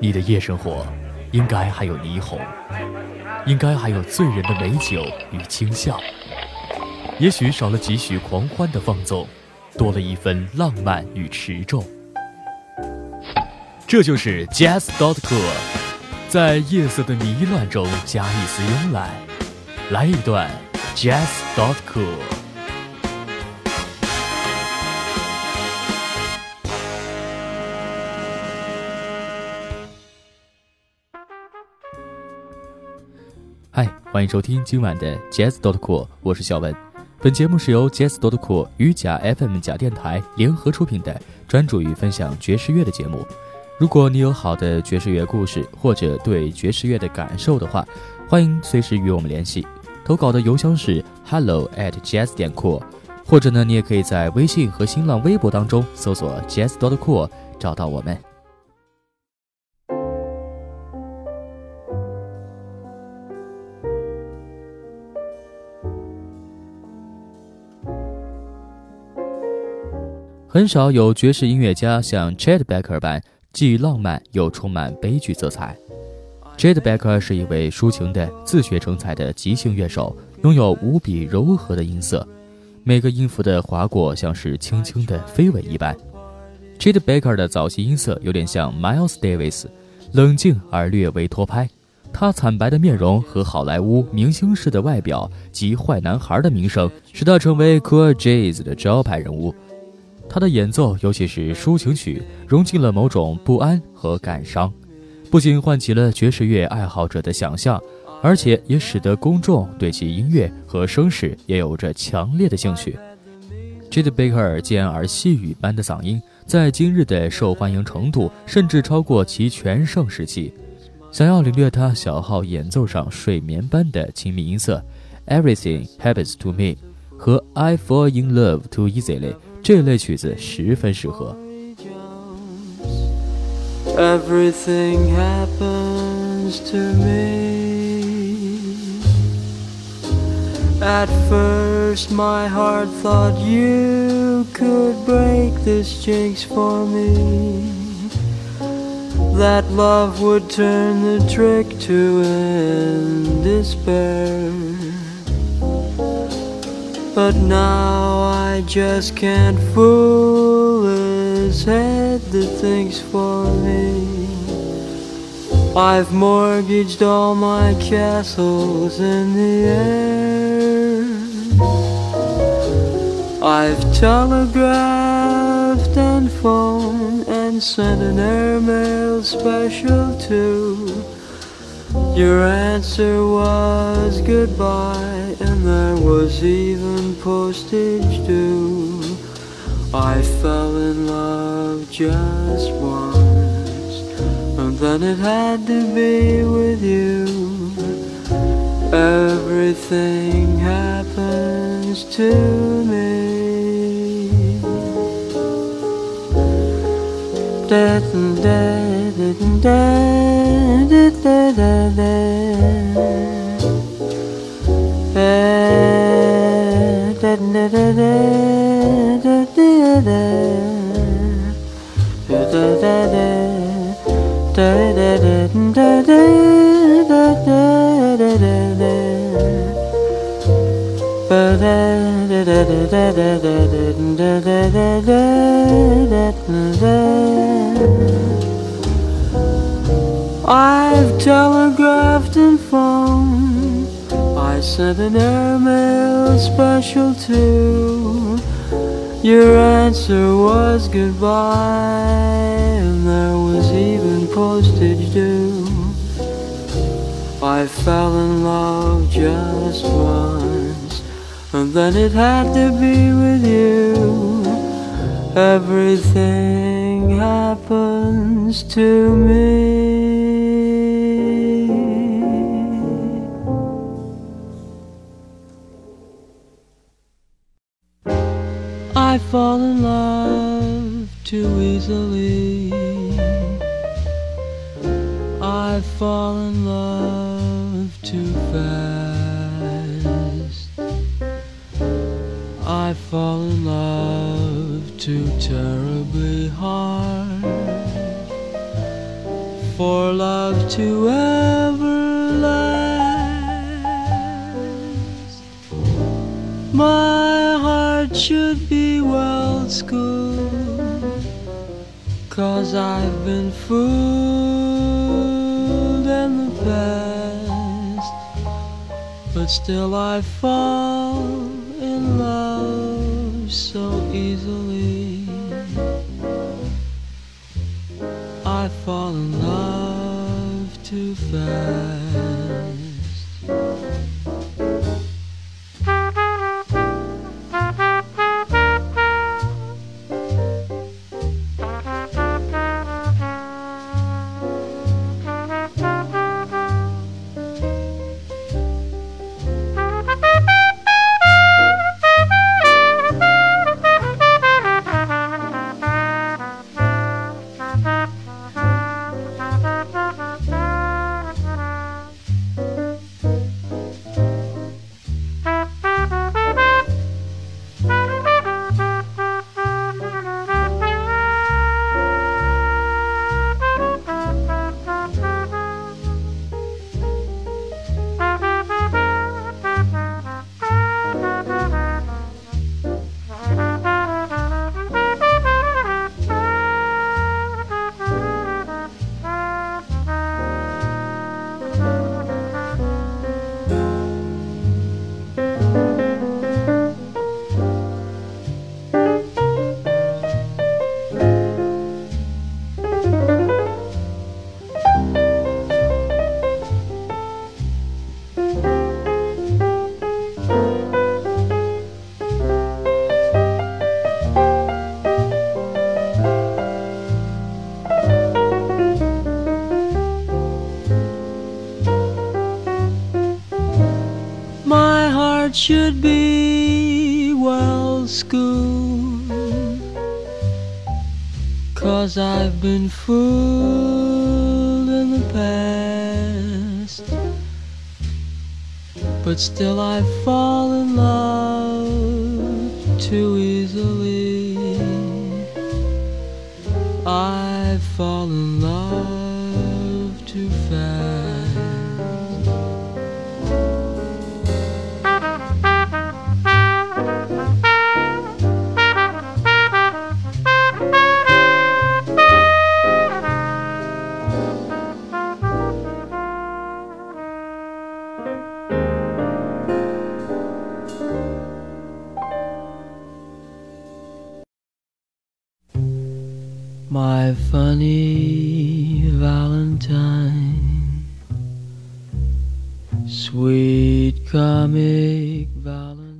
你的夜生活应该还有霓虹，应该还有醉人的美酒与轻笑，也许少了几许狂欢的放纵，多了一分浪漫与持重。这就是 Jazz dot cool，在夜色的迷乱中加一丝慵懒，来一段 Jazz dot cool。嗨，欢迎收听今晚的 Jazz dot cool，我是小文。本节目是由 Jazz dot cool 与假 FM 假电台联合出品的，专注于分享爵士乐的节目。如果你有好的爵士乐故事，或者对爵士乐的感受的话，欢迎随时与我们联系。投稿的邮箱是 hello at jazz 点 cool，或者呢，你也可以在微信和新浪微博当中搜索 Jazz dot cool 找到我们。很少有爵士音乐家像 Chet Baker 般既浪漫又充满悲剧色彩。Chet Baker 是一位抒情的、自学成才的即兴乐手，拥有无比柔和的音色，每个音符的划过像是轻轻的飞吻一般。Chet Baker 的早期音色有点像 Miles Davis，冷静而略微拖拍。他惨白的面容和好莱坞明星式的外表及坏男孩的名声，使他成为 Cool Jazz 的招牌人物。他的演奏，尤其是抒情曲，融进了某种不安和感伤，不仅唤起了爵士乐爱好者的想象，而且也使得公众对其音乐和声势也有着强烈的兴趣。j a d Baker 尖而细语般的嗓音，在今日的受欢迎程度，甚至超过其全盛时期。想要领略他小号演奏上睡眠般的亲密音色，Everything Happens to Me 和 I Fall in Love Too Easily。这类曲子十分适合。Everything happens to me. At first, my heart thought you could break this jinx for me. That love would turn the trick to end despair. But now I just can't fool his head that thinks for me. I've mortgaged all my castles in the air. I've telegraphed and phoned and sent an airmail special too. Your answer was goodbye, and there was even postage due. I fell in love just once, and then it had to be with you. Everything happens to me. Da, da, da, da, I've special too. Your answer was goodbye, and there was even postage due. I fell in love just once, and then it had to be with you. Everything happens to me. I fall in love too easily. I fall in love too fast. I fall in love too terribly hard. for love to ever last. My heart should be well schooled, cause I've been fooled in the past. But still I fall in love so easily. I fall in love too fast. My heart should be well schooled. Cause I've been fooled in the past. But still I fall in love too easily. I fall in love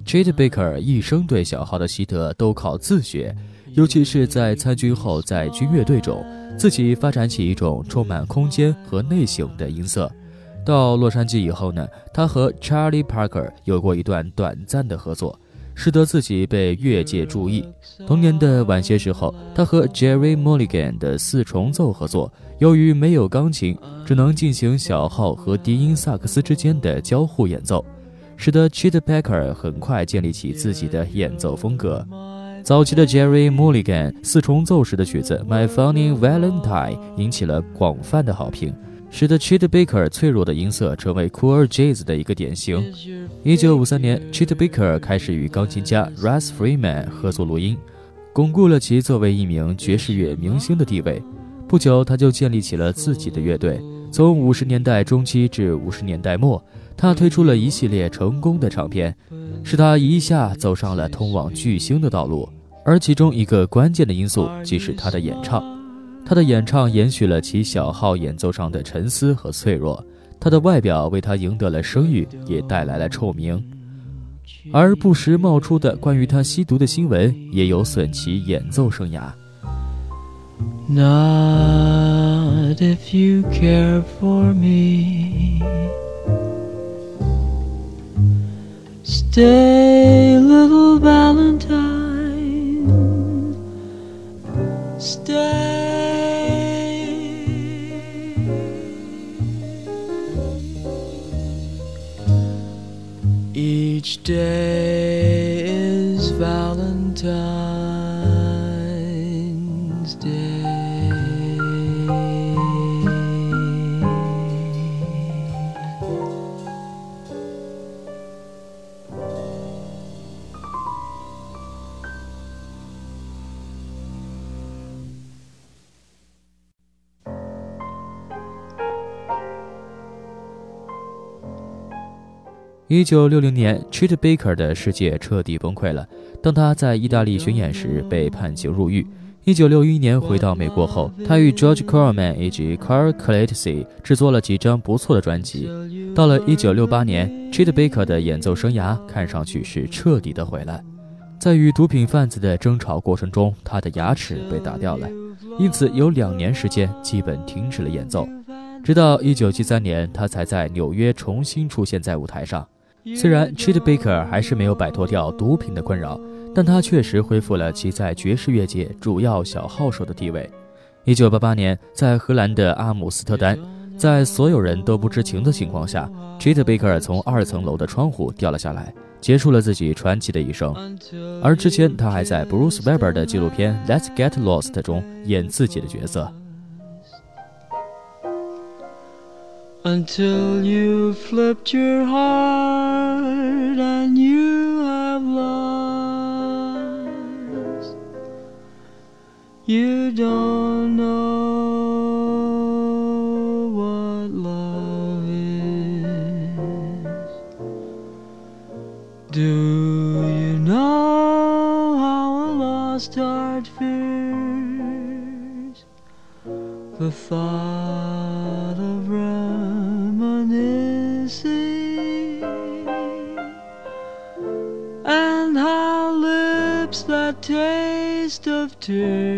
Chet Baker 一生对小号的习得都靠自学，尤其是在参军后，在军乐队中自己发展起一种充满空间和内省的音色。到洛杉矶以后呢，他和 Charlie Parker 有过一段短暂的合作，使得自己被乐界注意。同年的晚些时候，他和 Jerry Mulligan 的四重奏合作，由于没有钢琴，只能进行小号和低音萨克斯之间的交互演奏。使得 Chet Baker 很快建立起自己的演奏风格。早期的 Jerry Mulligan 四重奏时的曲子《My Funny Valentine》引起了广泛的好评，使得 Chet Baker 脆弱的音色成为 Cool Jazz 的一个典型。1953年，Chet Baker 开始与钢琴家 Russ Freeman 合作录音，巩固了其作为一名爵士乐明星的地位。不久，他就建立起了自己的乐队。从50年代中期至50年代末，他推出了一系列成功的唱片，使他一下走上了通往巨星的道路。而其中一个关键的因素即是他的演唱。他的演唱延续了其小号演奏上的沉思和脆弱。他的外表为他赢得了声誉，也带来了臭名。而不时冒出的关于他吸毒的新闻，也有损其演奏生涯。Not if you care for me. Stay, little 一九六零年，Chet Baker 的世界彻底崩溃了。当他在意大利巡演时，被判刑入狱。一九六一年回到美国后，他与 George Coleman 以及 Carl c l a t s y 制作了几张不错的专辑。到了一九六八年，Chet Baker 的演奏生涯看上去是彻底的毁了。在与毒品贩子的争吵过程中，他的牙齿被打掉了，因此有两年时间基本停止了演奏。直到一九七三年，他才在纽约重新出现在舞台上。虽然 Chet Baker 还是没有摆脱掉毒品的困扰，但他确实恢复了其在爵士乐界主要小号手的地位。1988年，在荷兰的阿姆斯特丹，在所有人都不知情的情况下，Chet Baker 从二层楼的窗户掉了下来，结束了自己传奇的一生。而之前，他还在 Bruce Weber 的纪录片《Let's Get Lost》中演自己的角色。Until you flipped your heart and you have lost. You don't know and how lips that taste of tears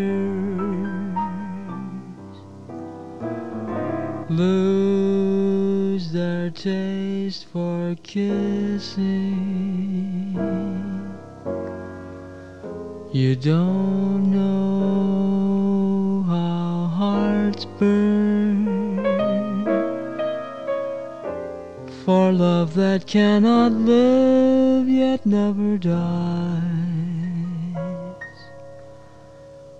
lose their taste for kissing. You don't know how hearts burn for love that cannot live yet never dies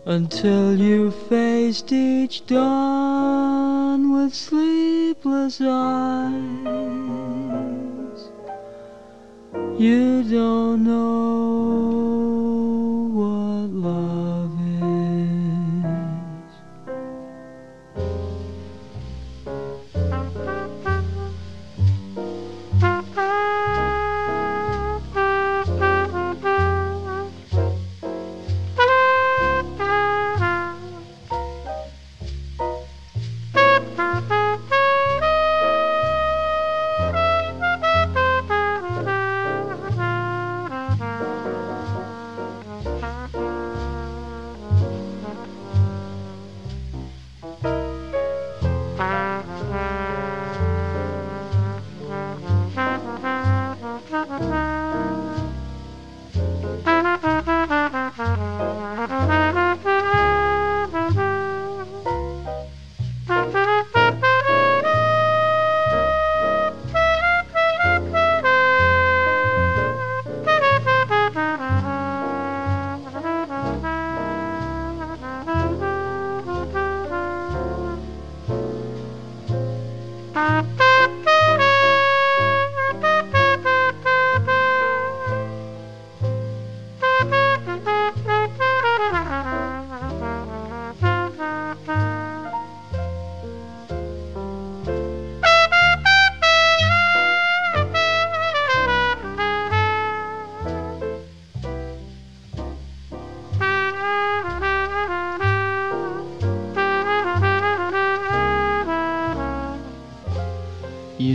until you faced each dawn with sleepless eyes. You don't know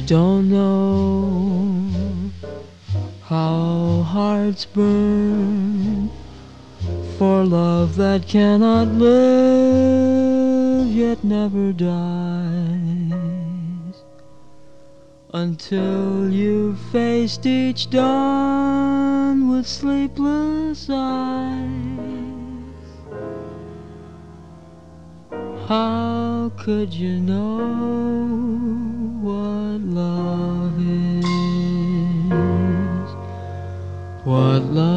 don't know how hearts burn for love that cannot live yet never dies until you've faced each dawn with sleepless eyes. How could you know what love is? What love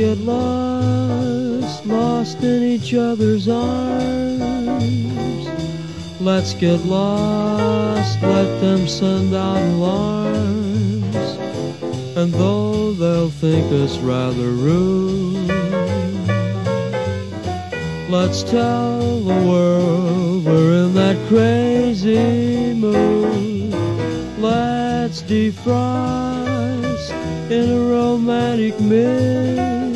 get lost, lost in each other's arms. Let's get lost, let them send out alarms. And though they'll think us rather rude, let's tell the world we're in that crazy mood. Let's defrost in a romantic mist.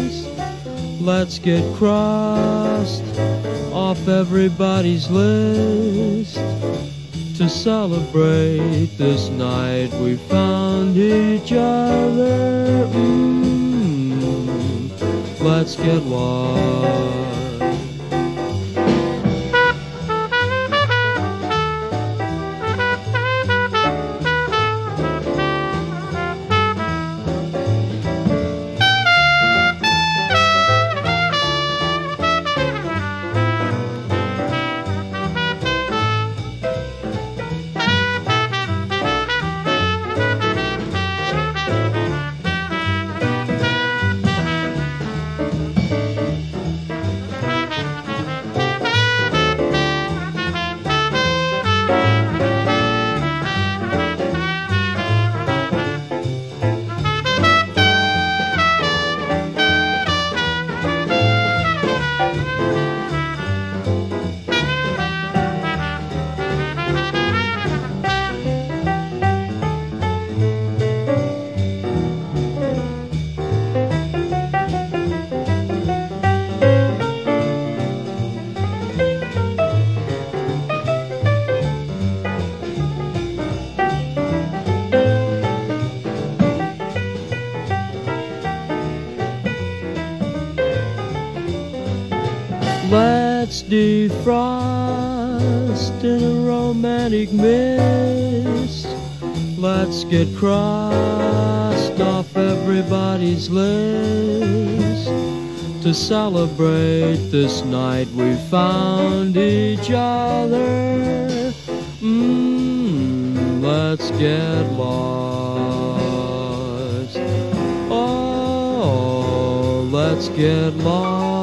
Let's get crossed off everybody's list to celebrate this night we found each other. Mm, let's get lost. Romantic mist. Let's get crossed off everybody's list to celebrate this night we found each other. Mm, let's get lost. Oh, let's get lost.